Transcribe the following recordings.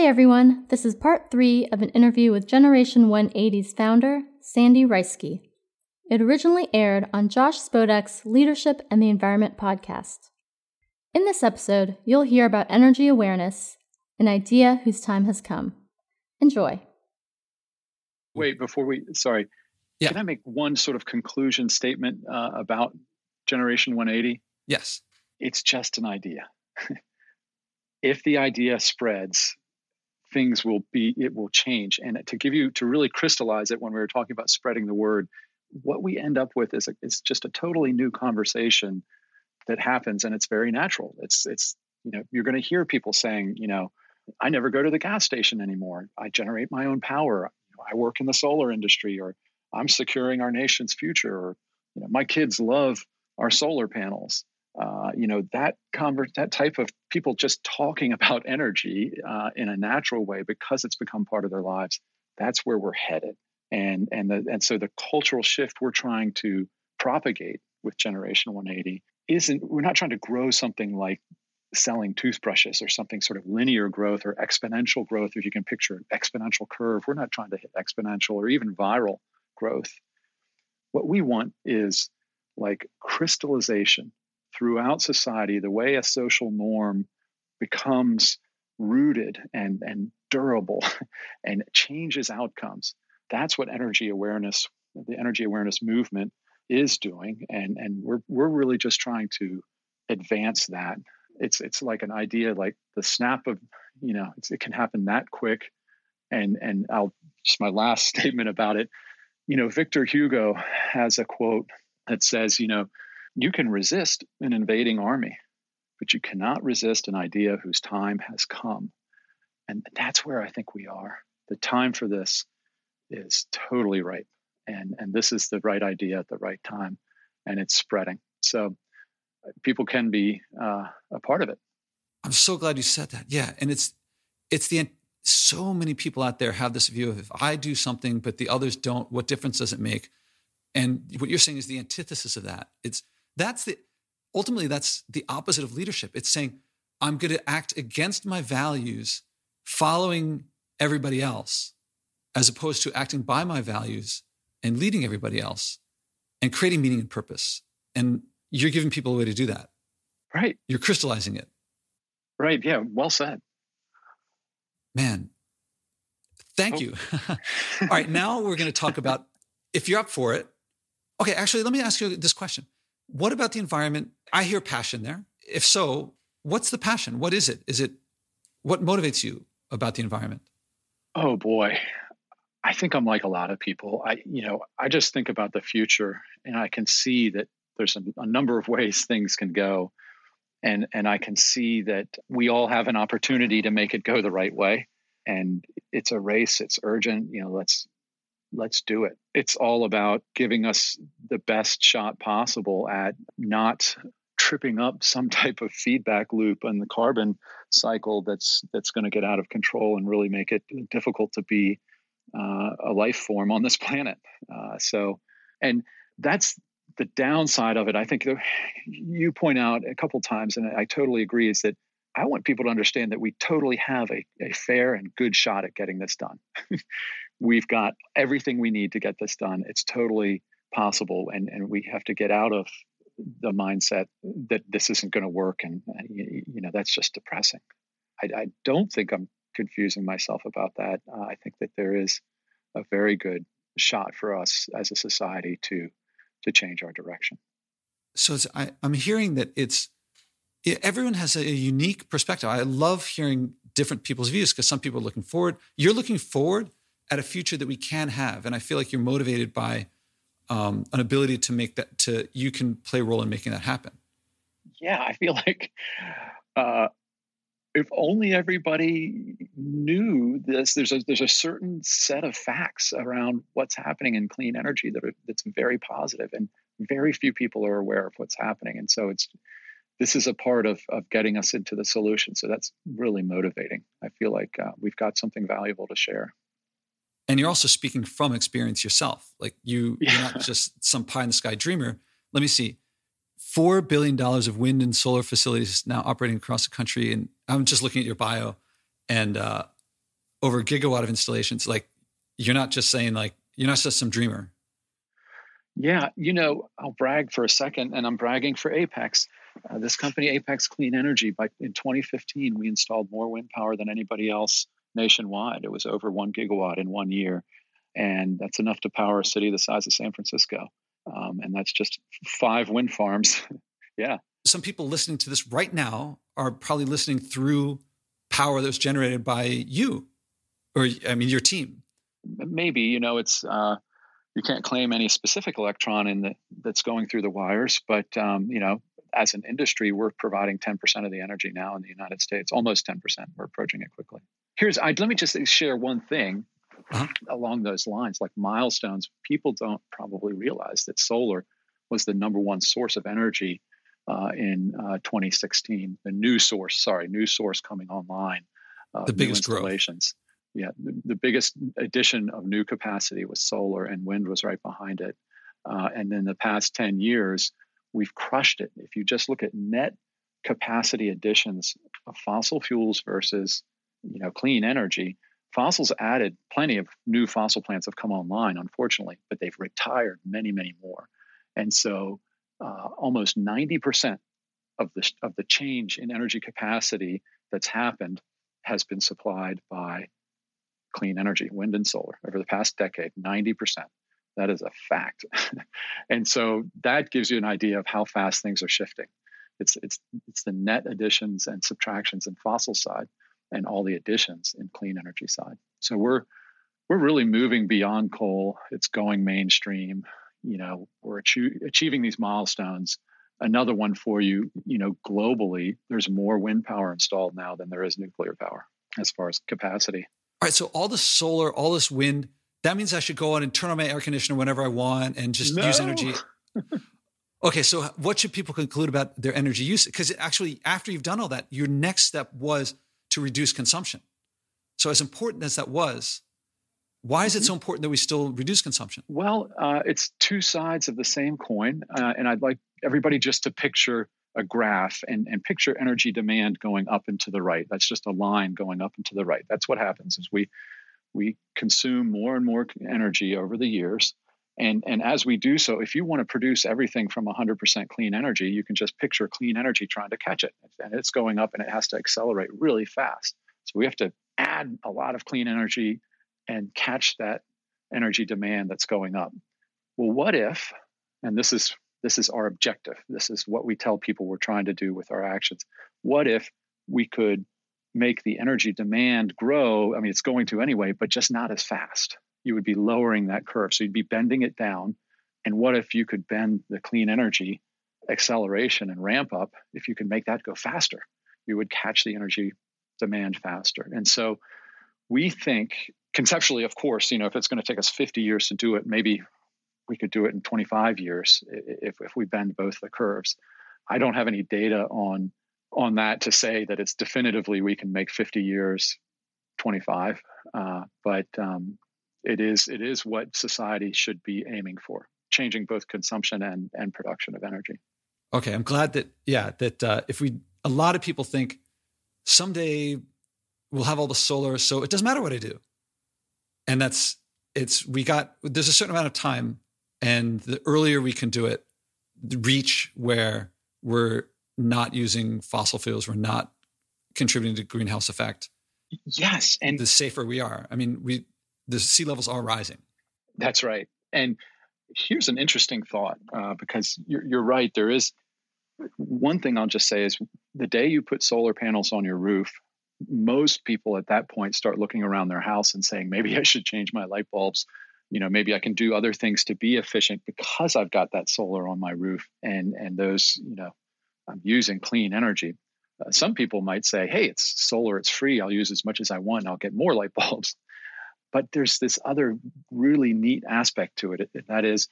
Hey everyone, this is part three of an interview with Generation 180's founder, Sandy Reisky. It originally aired on Josh Spodek's Leadership and the Environment podcast. In this episode, you'll hear about energy awareness, an idea whose time has come. Enjoy. Wait, before we, sorry, Yeah. can I make one sort of conclusion statement uh, about Generation 180? Yes. It's just an idea. if the idea spreads, things will be, it will change. And to give you, to really crystallize it when we were talking about spreading the word, what we end up with is, a, is just a totally new conversation that happens and it's very natural. It's, it's, you know, you're going to hear people saying, you know, I never go to the gas station anymore. I generate my own power. I work in the solar industry or I'm securing our nation's future or you know my kids love our solar panels. Uh, you know that that type of people just talking about energy uh, in a natural way because it's become part of their lives. That's where we're headed, and and the, and so the cultural shift we're trying to propagate with Generation 180 isn't. We're not trying to grow something like selling toothbrushes or something sort of linear growth or exponential growth if you can picture an exponential curve we're not trying to hit exponential or even viral growth what we want is like crystallization throughout society the way a social norm becomes rooted and and durable and changes outcomes that's what energy awareness the energy awareness movement is doing. And and we're we're really just trying to advance that. It's it's like an idea like the snap of you know it can happen that quick. And and i'll just my last statement about it. You know victor hugo has a quote that says you know you can resist an invading army but you cannot resist an idea whose time has come and that's where i think we are the time for this is totally ripe and and this is the right idea at the right time and it's spreading so people can be uh, a part of it. I'm so glad you said that. Yeah, and it's it's the so many people out there have this view of if I do something but the others don't, what difference does it make? And what you're saying is the antithesis of that. It's that's the ultimately that's the opposite of leadership. It's saying I'm going to act against my values, following everybody else, as opposed to acting by my values and leading everybody else, and creating meaning and purpose. And you're giving people a way to do that. Right. You're crystallizing it. Right. Yeah. Well said. Man, thank Oh. you. All right. Now we're going to talk about if you're up for it. Okay. Actually, let me ask you this question What about the environment? I hear passion there. If so, what's the passion? What is it? Is it what motivates you about the environment? Oh boy. I think I'm like a lot of people. I, you know, I just think about the future and I can see that there's a, a number of ways things can go. And, and I can see that we all have an opportunity to make it go the right way. And it's a race. It's urgent. You know, let's, let's do it. It's all about giving us the best shot possible at not tripping up some type of feedback loop on the carbon cycle that's that's going to get out of control and really make it difficult to be uh, a life form on this planet. Uh, so, and that's the downside of it. I think you point out a couple times, and I totally agree, is that I want people to understand that we totally have a, a fair and good shot at getting this done. We've got everything we need to get this done. It's totally possible, and and we have to get out of the mindset that this isn't going to work, and uh, you, know that's just depressing. I, I don't think I'm confusing myself about that. Uh, I think that there is a very good shot for us as a society to to change our direction. So I, I'm hearing that it's everyone has a unique perspective. I love hearing different people's views because some people are looking forward. You're looking forward at a future that we can have, and I feel like you're motivated by um, an ability to make that. To you can play a role in making that happen. Yeah, I feel like uh, if only everybody knew this. There's a there's a certain set of facts around what's happening in clean energy that are, that's very positive, and very few people are aware of what's happening. And so it's this is a part of of getting us into the solution. So that's really motivating. I feel like uh, we've got something valuable to share. And you're also speaking from experience yourself. Like you, Yeah. you're not just some pie in the sky dreamer. Let me see. Four billion dollars of wind and solar facilities now operating across the country, and I'm just looking at your bio, and uh, over a gigawatt of installations. Like you're not just saying like you're not just some dreamer. Yeah, you know, I'll brag for a second, and I'm bragging for Apex. Uh, this company, Apex Clean Energy, by in 2015, we installed more wind power than anybody else nationwide. It was over one gigawatt in one year, and that's enough to power a city the size of San Francisco. Um, and that's just five wind farms. yeah. Some people listening to this right now are probably listening through power that was generated by you, or I mean, your team. Maybe you know it's. Uh, you can't claim any specific electron in the, that's going through the wires, but um, you know, as an industry, we're providing 10% of the energy now in the United States, almost 10%. We're approaching it quickly. Here's, I, let me just share one thing uh-huh. along those lines, like milestones. People don't probably realize that solar was the number one source of energy uh, in uh, 2016. The new source, sorry, new source coming online. Uh, the biggest installations. Growth yeah, the, the, biggest addition of new capacity was solar, and wind was right behind it. Uh, and in the past 10 years, we've crushed it. If you just look at net capacity additions of fossil fuels versus you know clean energy, fossils added plenty of new fossil plants have come online, unfortunately, but they've retired many, many more. And so, uh, almost 90% of the of the change in energy capacity that's happened has been supplied by clean energy, wind and solar, over the past decade, 90%. That is a fact. and so that gives you an idea of how fast things are shifting. It's, it's, it's the net additions and subtractions in fossil side and all the additions in clean energy side. So we're, we're really moving beyond coal. It's going mainstream. You know, we're achieving these milestones. Another one for you, you know, globally, there's more wind power installed now than there is nuclear power as far as capacity all right, so all the solar, all this wind, that means I should go on and turn on my air conditioner whenever I want and just no. use energy. okay, so what should people conclude about their energy use? Because actually, after you've done all that, your next step was to reduce consumption. So, as important as that was, why is it so mm-hmm. important that we still reduce consumption? Well, uh, it's two sides of the same coin. Uh, and I'd like everybody just to picture a graph and, and picture energy demand going up and to the right. That's just a line going up and to the right. That's what happens is we we consume more and more energy over the years. And, and as we do so, if you want to produce everything from 100% clean energy, you can just picture clean energy trying to catch it. And it's going up and it has to accelerate really fast. So we have to add a lot of clean energy and catch that energy demand that's going up. Well, what if, and this is this is our objective. This is what we tell people we're trying to do with our actions. What if we could make the energy demand grow? I mean, it's going to anyway, but just not as fast. You would be lowering that curve. So you'd be bending it down. And what if you could bend the clean energy acceleration and ramp up? If you could make that go faster, you would catch the energy demand faster. And so we think conceptually, of course, you know, if it's going to take us 50 years to do it, maybe we could do it in 25 years if, if we bend both the curves. I don't have any data on on that to say that it's definitively we can make 50 years 25, uh, but um, it is it is what society should be aiming for, changing both consumption and and production of energy. Okay, I'm glad that yeah that uh, if we a lot of people think someday we'll have all the solar, so it doesn't matter what I do, and that's it's we got there's a certain amount of time and the earlier we can do it, reach where we're not using fossil fuels, we're not contributing to greenhouse effect. Yes, and the safer we are. I mean, we the sea levels are rising. That's right. And here's an interesting thought uh, because you're, you're right. There is one thing I'll just say is the day you put solar panels on your roof, most people at that point start looking around their house and saying, maybe I should change my light bulbs you know maybe i can do other things to be efficient because i've got that solar on my roof and and those you know using clean energy uh, some people might say hey it's solar it's free i'll use as much as i want i'll get more light bulbs but there's this other really neat aspect to it that is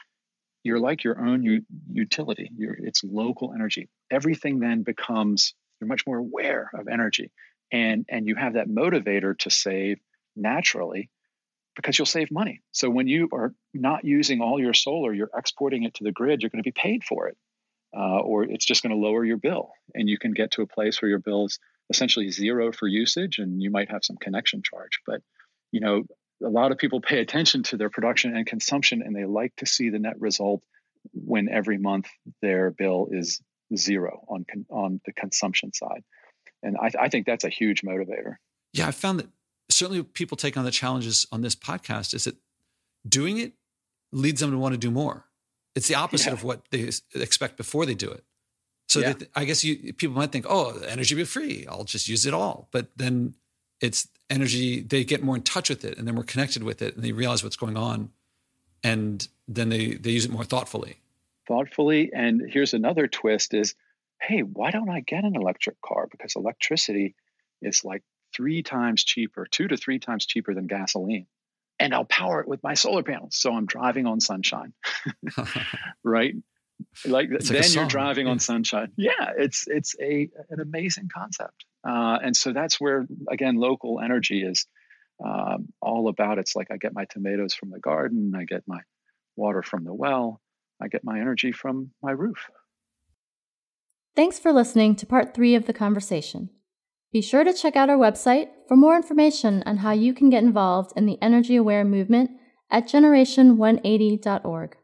you're like your own u- utility you're, it's local energy everything then becomes you're much more aware of energy and and you have that motivator to save naturally because you'll save money. So when you are not using all your solar, you're exporting it to the grid, you're going to be paid for it. Uh, or it's just going to lower your bill. And you can get to a place where your bill is essentially zero for usage, and you might have some connection charge. But you know, a lot of people pay attention to their production and consumption, and they like to see the net result when every month their bill is zero on on the consumption side. And I, I think that's a huge motivator. Yeah, I found that certainly people take on the challenges on this podcast is that doing it leads them to want to do more. It's the opposite yeah. of what they expect before they do it. So yeah. I guess you, people might think, oh, energy will be free. I'll just use it all. But then it's energy, they get more in touch with it and they're more connected with it and they realize what's going on. And then they, they use it more thoughtfully. Thoughtfully. And here's another twist is, hey, why don't I get an electric car? Because electricity is like three times cheaper, two to three times cheaper than gasoline. And I'll power it with my solar panels. So I'm driving on sunshine. right? Like it's then you're driving yeah. on sunshine. Yeah, it's it's a an amazing concept. Uh, and so that's where again local energy is um, all about. It's like I get my tomatoes from the garden, I get my water from the well, I get my energy from my roof. Thanks for listening to part three of the conversation. Be sure to check out our website for more information on how you can get involved in the energy aware movement at generation180.org.